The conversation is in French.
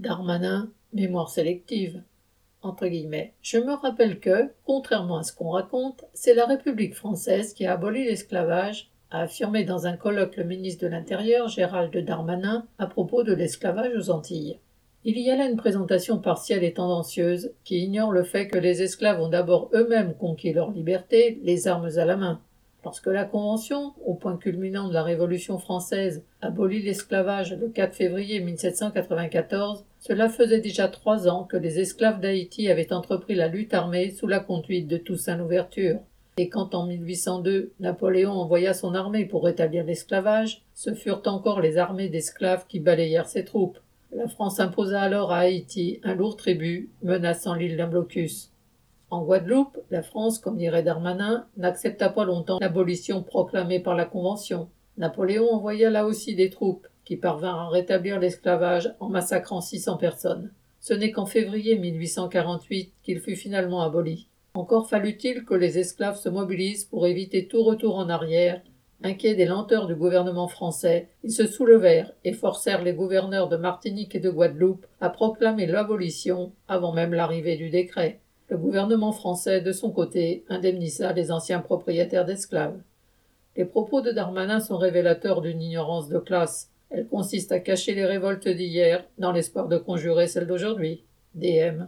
Darmanin, mémoire sélective. Je me rappelle que, contrairement à ce qu'on raconte, c'est la République française qui a aboli l'esclavage, a affirmé dans un colloque le ministre de l'Intérieur Gérald Darmanin à propos de l'esclavage aux Antilles. Il y a là une présentation partielle et tendancieuse qui ignore le fait que les esclaves ont d'abord eux-mêmes conquis leur liberté, les armes à la main. Lorsque la Convention, au point culminant de la Révolution française, abolit l'esclavage le 4 février 1794, cela faisait déjà trois ans que les esclaves d'Haïti avaient entrepris la lutte armée sous la conduite de Toussaint Louverture. Et quand en 1802 Napoléon envoya son armée pour rétablir l'esclavage, ce furent encore les armées d'esclaves qui balayèrent ses troupes. La France imposa alors à Haïti un lourd tribut, menaçant l'île d'un blocus. En Guadeloupe, la France, comme dirait Darmanin, n'accepta pas longtemps l'abolition proclamée par la Convention. Napoléon envoya là aussi des troupes, qui parvinrent à rétablir l'esclavage en massacrant 600 personnes. Ce n'est qu'en février 1848 qu'il fut finalement aboli. Encore fallut-il que les esclaves se mobilisent pour éviter tout retour en arrière Inquiets des lenteurs du gouvernement français, ils se soulevèrent et forcèrent les gouverneurs de Martinique et de Guadeloupe à proclamer l'abolition avant même l'arrivée du décret. Le gouvernement français, de son côté, indemnisa les anciens propriétaires d'esclaves. Les propos de Darmanin sont révélateurs d'une ignorance de classe. Elle consiste à cacher les révoltes d'hier dans l'espoir de conjurer celles d'aujourd'hui. DM.